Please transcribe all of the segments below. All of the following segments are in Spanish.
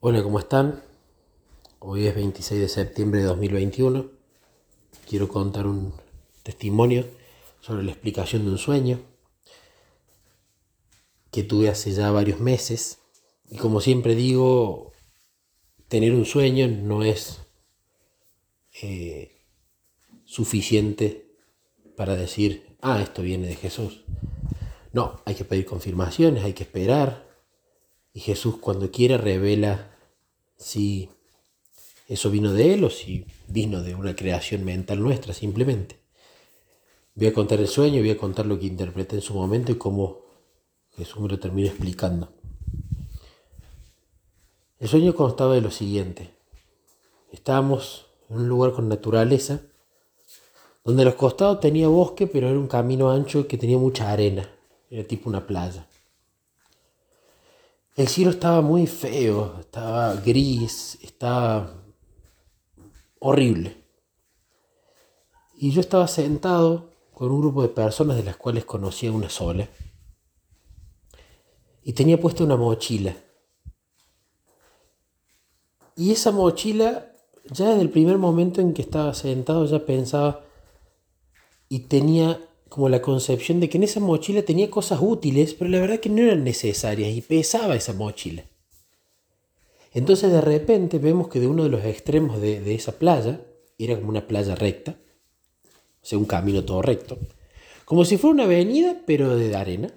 Hola, ¿cómo están? Hoy es 26 de septiembre de 2021. Quiero contar un testimonio sobre la explicación de un sueño que tuve hace ya varios meses. Y como siempre digo, tener un sueño no es eh, suficiente para decir, ah, esto viene de Jesús. No, hay que pedir confirmaciones, hay que esperar, y Jesús cuando quiere revela si eso vino de Él o si vino de una creación mental nuestra simplemente. Voy a contar el sueño, voy a contar lo que interpreté en su momento y cómo Jesús me lo terminó explicando. El sueño constaba de lo siguiente. Estábamos en un lugar con naturaleza, donde a los costados tenía bosque, pero era un camino ancho que tenía mucha arena. Era tipo una playa. El cielo estaba muy feo, estaba gris, estaba horrible. Y yo estaba sentado con un grupo de personas de las cuales conocía una sola. Y tenía puesta una mochila. Y esa mochila, ya desde el primer momento en que estaba sentado, ya pensaba y tenía como la concepción de que en esa mochila tenía cosas útiles, pero la verdad que no eran necesarias y pesaba esa mochila. Entonces de repente vemos que de uno de los extremos de, esa playa, era como una playa recta, o sea, un camino todo recto, como si fuera una avenida, pero de arena.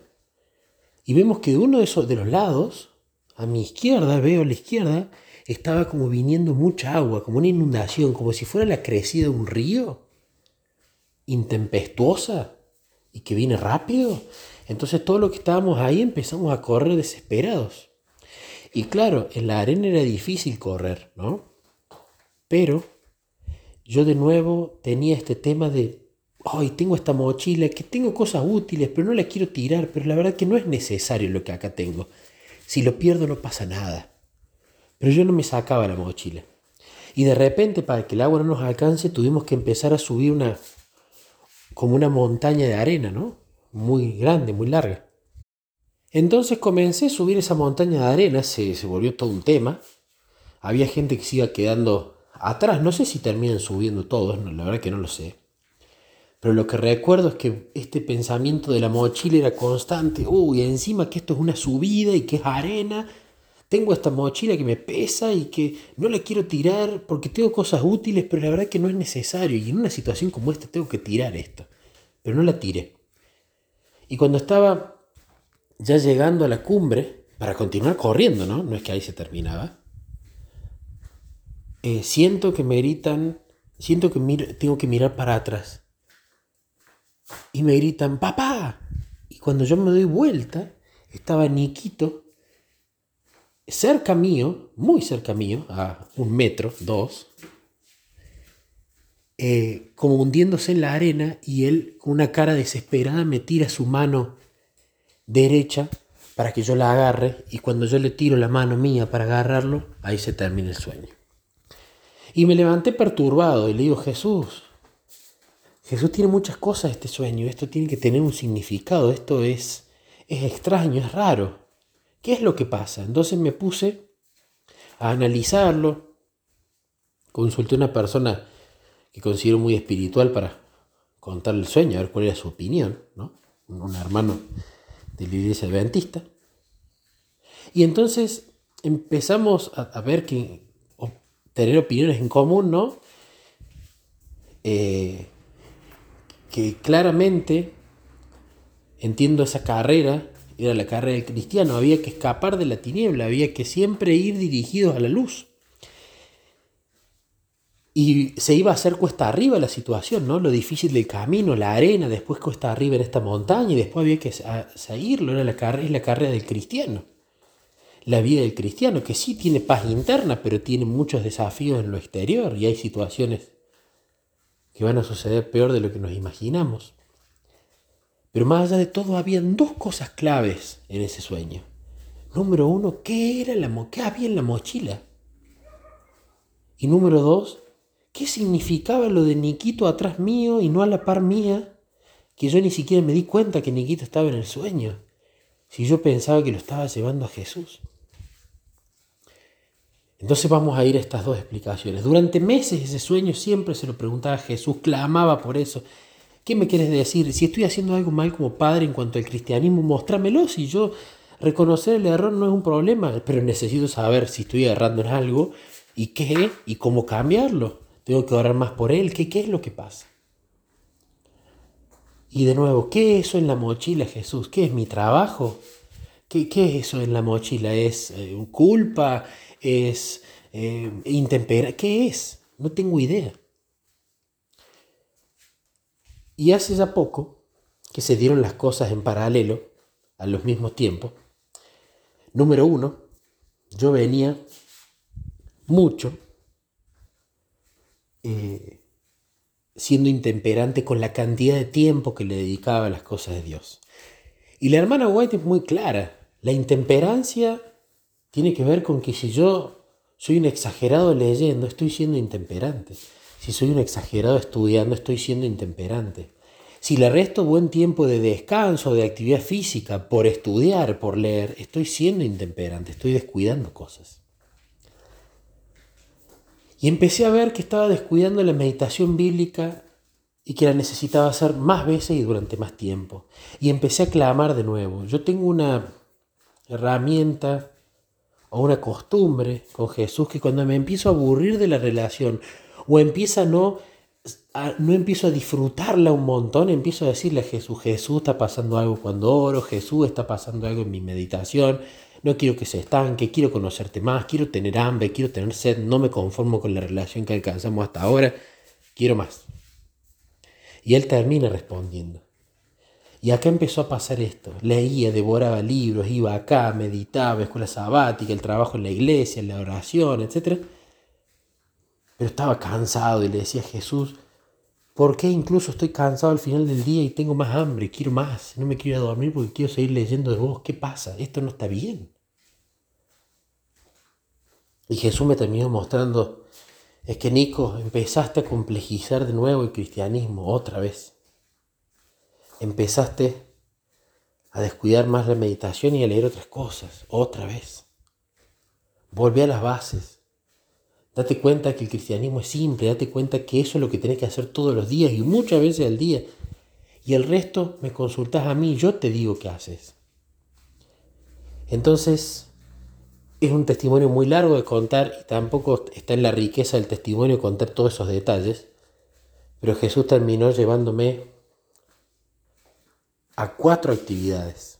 Y vemos que de uno de esos de los lados, a mi izquierda, veo a la izquierda, estaba como viniendo mucha agua, como una inundación, como si fuera la crecida de un río, intempestuosa, y que viene rápido. Entonces todo lo que estábamos ahí empezamos a correr desesperados. Y claro, en la arena era difícil correr, ¿no? Pero yo de nuevo tenía este tema de, ay, tengo esta mochila, que tengo cosas útiles, pero no la quiero tirar, pero la verdad que no es necesario lo que acá tengo. Si lo pierdo no pasa nada. Pero yo no me sacaba la mochila. Y de repente, para que el agua no nos alcance, tuvimos que empezar a subir una, como una montaña de arena, ¿no? Muy grande, muy larga. Entonces comencé a subir esa montaña de arena, se, se volvió todo un tema. Había gente que se quedando atrás, no sé si terminan subiendo todos, la verdad que no lo sé. Pero lo que recuerdo es que este pensamiento de la mochila era constante. Uy, encima que esto es una subida y que es arena. Tengo esta mochila que me pesa y que no la quiero tirar porque tengo cosas útiles, pero la verdad que no es necesario. Y en una situación como esta tengo que tirar esto. Pero no la tiré. Y cuando estaba ya llegando a la cumbre, para continuar corriendo, ¿no? No es que ahí se terminaba. Eh, siento que me gritan, siento que tengo que mirar para atrás. Y me gritan, papá. Y cuando yo me doy vuelta, estaba Niquito cerca mío, muy cerca mío, a un metro, dos, eh, como hundiéndose en la arena y él con una cara desesperada me tira su mano derecha para que yo la agarre y cuando yo le tiro la mano mía para agarrarlo, ahí se termina el sueño. Y me levanté perturbado y le digo, Jesús, Jesús tiene muchas cosas este sueño, esto tiene que tener un significado, esto es, es extraño, es raro. ¿Qué es lo que pasa? Entonces me puse a analizarlo, consulté a una persona que considero muy espiritual para contar el sueño, a ver cuál era su opinión, ¿no? un hermano de la iglesia adventista. Y entonces empezamos a, ver que tener opiniones en común, ¿no? Eh, que claramente entiendo esa carrera era la carrera del cristiano, había que escapar de la tiniebla, había que siempre ir dirigidos a la luz. Y se iba a hacer cuesta arriba la situación, ¿no? Lo difícil del camino, la arena, después cuesta arriba en esta montaña y después había que seguirlo, era la carrera, es la carrera del cristiano. La vida del cristiano, que sí tiene paz interna, pero tiene muchos desafíos en lo exterior y hay situaciones que van a suceder peor de lo que nos imaginamos. Pero más allá de todo, habían dos cosas claves en ese sueño. Número uno, ¿qué era la qué había en la mochila? Y número dos, ¿qué significaba lo de Niquito atrás mío y no a la par mía? Que yo ni siquiera me di cuenta que Niquito estaba en el sueño, si yo pensaba que lo estaba llevando a Jesús. Entonces vamos a ir a estas dos explicaciones. Durante meses ese sueño siempre se lo preguntaba a Jesús, clamaba por eso. ¿Qué me quieres decir? Si estoy haciendo algo mal como padre en cuanto al cristianismo, mostrámelo. Si yo reconocer el error no es un problema, pero necesito saber si estoy errando en algo y qué y cómo cambiarlo. Tengo que orar más por él. ¿Qué, qué es lo que pasa? Y de nuevo, ¿qué es eso en la mochila, Jesús? ¿Qué es mi trabajo? ¿Qué, es eso en la mochila? ¿Es eh, culpa? ¿Es eh, intemperancia? ¿Qué es? No tengo idea. Y hace ya poco que se dieron las cosas en paralelo, a los mismos tiempos. Número uno, yo venía mucho eh, siendo intemperante con la cantidad de tiempo que le dedicaba a las cosas de Dios. Y la hermana White es muy clara. La intemperancia tiene que ver con que si yo soy un exagerado leyendo, estoy siendo intemperante. Si soy un exagerado estudiando, estoy siendo intemperante. Si le resto buen tiempo de descanso, de actividad física, por estudiar, por leer, estoy siendo intemperante, estoy descuidando cosas. Y empecé a ver que estaba descuidando la meditación bíblica y que la necesitaba hacer más veces y durante más tiempo. Y empecé a clamar de nuevo. Yo tengo una herramienta o una costumbre con Jesús que cuando me empiezo a aburrir de la relación o empieza no, no empiezo a disfrutarla un montón, empiezo a decirle a Jesús, Jesús está pasando algo cuando oro, Jesús está pasando algo en mi meditación, no quiero que se estanque, quiero conocerte más, quiero tener hambre, quiero tener sed, no me conformo con la relación que alcanzamos hasta ahora, quiero más. Y él termina respondiendo. Y acá empezó a pasar esto. Leía, devoraba libros, iba acá, meditaba, escuela sabática, el trabajo en la iglesia, la oración, etc. Pero estaba cansado y le decía a Jesús, ¿por qué incluso estoy cansado al final del día y tengo más hambre? Quiero más, no me quiero dormir porque quiero seguir leyendo de vos. ¿Qué pasa? Esto no está bien. Y Jesús me terminó mostrando, es que Nico, empezaste a complejizar de nuevo el cristianismo otra vez empezaste a descuidar más la meditación y a leer otras cosas, otra vez. Volvé a las bases. Date cuenta que el cristianismo es simple, date cuenta que eso es lo que tenés que hacer todos los días y muchas veces al día. Y el resto me consultas a mí, yo te digo qué haces. Entonces, es un testimonio muy largo de contar y tampoco está en la riqueza del testimonio contar todos esos detalles. Pero Jesús terminó llevándome a cuatro actividades.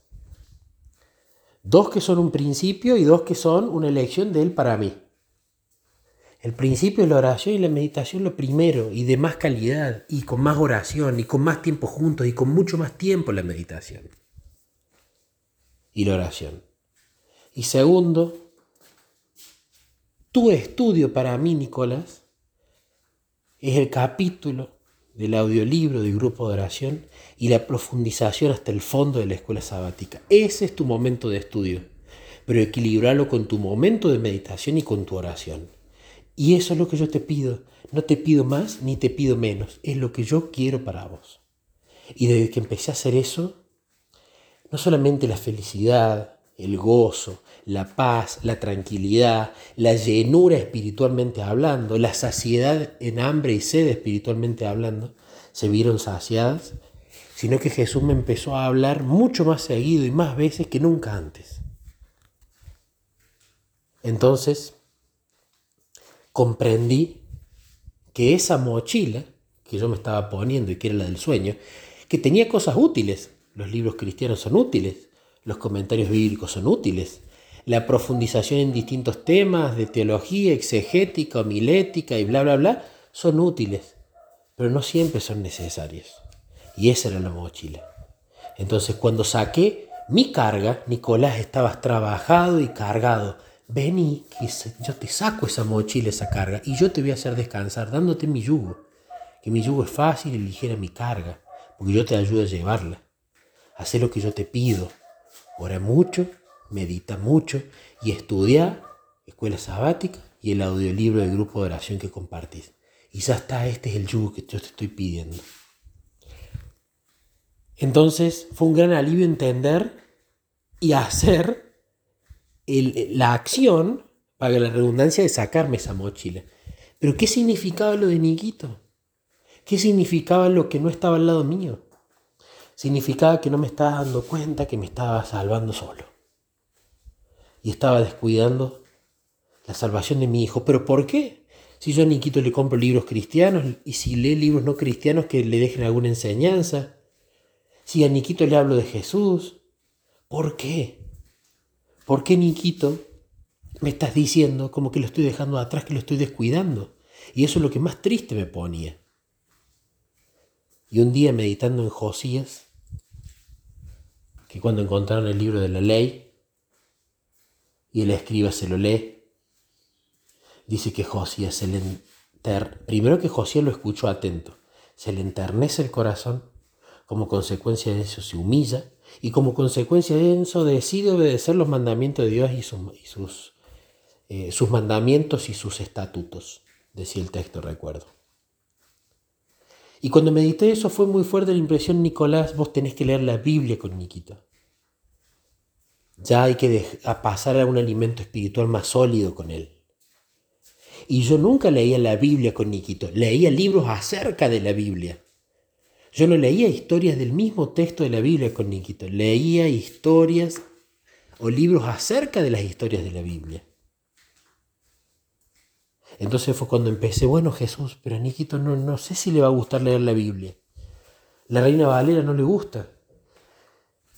Dos que son un principio y dos que son una elección de Él para mí. El principio de la oración y la meditación lo primero y de más calidad y con más oración y con más tiempo juntos y con mucho más tiempo la meditación y la oración. Y segundo, tu estudio para mí, Nicolás, es el capítulo del audiolibro del grupo de oración y la profundización hasta el fondo de la escuela sabática. Ese es tu momento de estudio, pero equilibrarlo con tu momento de meditación y con tu oración. Y eso es lo que yo te pido. No te pido más ni te pido menos. Es lo que yo quiero para vos. Y desde que empecé a hacer eso, no solamente la felicidad, el gozo, la paz, la tranquilidad, la llenura espiritualmente hablando, la saciedad en hambre y sed espiritualmente hablando, se vieron saciadas, sino que Jesús me empezó a hablar mucho más seguido y más veces que nunca antes. Entonces, comprendí que esa mochila que yo me estaba poniendo y que era la del sueño, que tenía cosas útiles. Los libros cristianos son útiles, los comentarios bíblicos son útiles, la profundización en distintos temas de teología, exegética, homilética y bla, bla, bla, son útiles, pero no siempre son necesarios. Y esa era la mochila. Entonces cuando saqué mi carga, Nicolás, estabas trabajado y cargado. Vení, que yo te saco esa mochila, esa carga, y yo te voy a hacer descansar dándote mi yugo. Que mi yugo es fácil y ligera mi carga, porque yo te ayudo a llevarla. Haz lo que yo te pido. Ora mucho medita mucho y estudia escuela sabática y el audiolibro del grupo de oración que compartís. Y ya está, este es el yugo que yo te estoy pidiendo. Entonces fue un gran alivio entender y hacer la acción paga la redundancia, de sacarme esa mochila. Pero ¿qué significaba lo de Niquito? ¿Qué significaba lo que no estaba al lado mío? Significaba que no me estaba dando cuenta que me estaba salvando solo. Y estaba descuidando la salvación de mi hijo. ¿Pero por qué? Si yo a Niquito le compro libros cristianos y si lee libros no cristianos que le dejen alguna enseñanza. Si a Niquito le hablo de Jesús. ¿Por qué? ¿Por qué Niquito me estás diciendo como que lo estoy dejando atrás, que lo estoy descuidando? Y eso es lo que más triste me ponía. Y un día meditando en Josías, que cuando encontraron el libro de la ley y el escriba se lo lee, dice que Josías se le enter... primero que Josías lo escuchó atento, se le enternece el corazón, como consecuencia de eso se humilla y como consecuencia de eso decide obedecer los mandamientos de Dios y, sus, eh, sus mandamientos y sus estatutos, decía el texto, recuerdo. Y cuando medité eso fue muy fuerte la impresión, Nicolás, vos tenés que leer la Biblia con Niquito. Ya hay que pasar a un alimento espiritual más sólido con él. Y yo nunca leía la Biblia con Niquito, leía libros acerca de la Biblia. Yo no leía historias del mismo texto de la Biblia con Niquito, leía historias o libros acerca de las historias de la Biblia. Entonces fue cuando empecé, bueno Jesús, pero a Niquito no, no sé si le va a gustar leer la Biblia. La reina Valera no le gusta.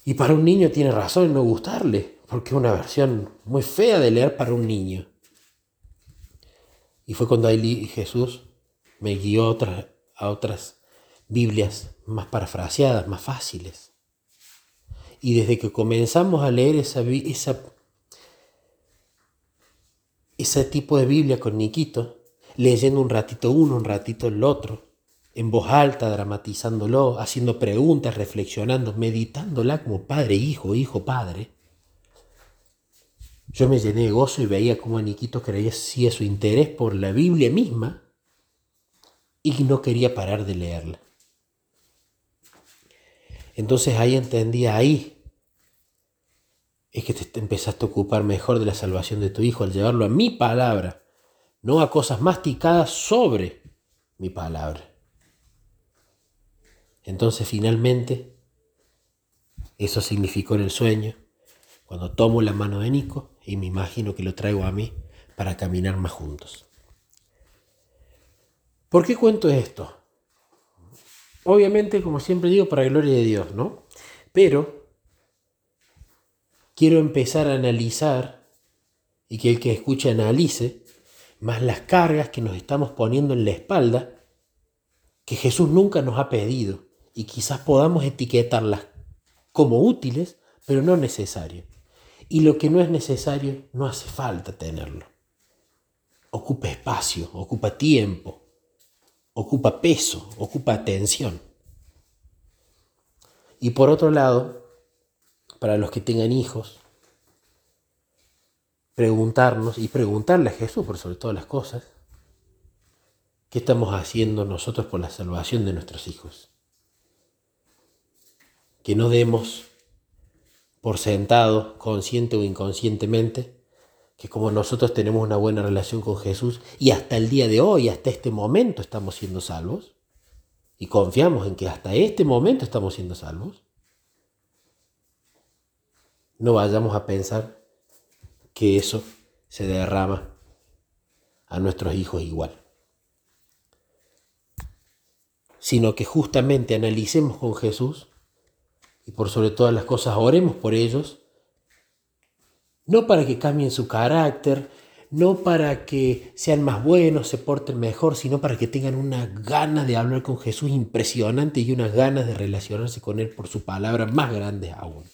Y para un niño tiene razón en no gustarle, porque es una versión muy fea de leer para un niño. Y fue cuando ahí Jesús me guió a otras, a otras Biblias más parafraseadas, más fáciles. Y desde que comenzamos a leer esa, esa ese tipo de Biblia con Niquito, leyendo un ratito uno, un ratito el otro, en voz alta, dramatizándolo, haciendo preguntas, reflexionando, meditándola como padre, hijo, hijo, padre. Yo me llené de gozo y veía cómo Niquito creía su interés por la Biblia misma y no quería parar de leerla. Entonces ahí entendía, ahí es que te empezaste a ocupar mejor de la salvación de tu hijo al llevarlo a mi palabra, no a cosas masticadas sobre mi palabra. Entonces finalmente, eso significó en el sueño, cuando tomo la mano de Nico y me imagino que lo traigo a mí para caminar más juntos. ¿Por qué cuento esto? Obviamente, como siempre digo, para gloria de Dios, ¿no? Pero quiero empezar a analizar y que el que escuche analice más las cargas que nos estamos poniendo en la espalda que Jesús nunca nos ha pedido y quizás podamos etiquetarlas como útiles, pero no necesarias. Y lo que no es necesario no hace falta tenerlo. Ocupa espacio, ocupa tiempo, ocupa peso, ocupa atención. Y por otro lado, para los que tengan hijos, preguntarnos y preguntarle a Jesús por sobre todas las cosas, ¿qué estamos haciendo nosotros por la salvación de nuestros hijos? Que no demos por sentado, consciente o inconscientemente, que como nosotros tenemos una buena relación con Jesús y hasta el día de hoy, hasta este momento estamos siendo salvos, y confiamos en que hasta este momento estamos siendo salvos, no vayamos a pensar que eso se derrama a nuestros hijos igual, sino que justamente analicemos con Jesús y por sobre todas las cosas oremos por ellos, no para que cambien su carácter, no para que sean más buenos, se porten mejor, sino para que tengan una gana de hablar con Jesús impresionante y unas ganas de relacionarse con Él por su palabra más grandes aún.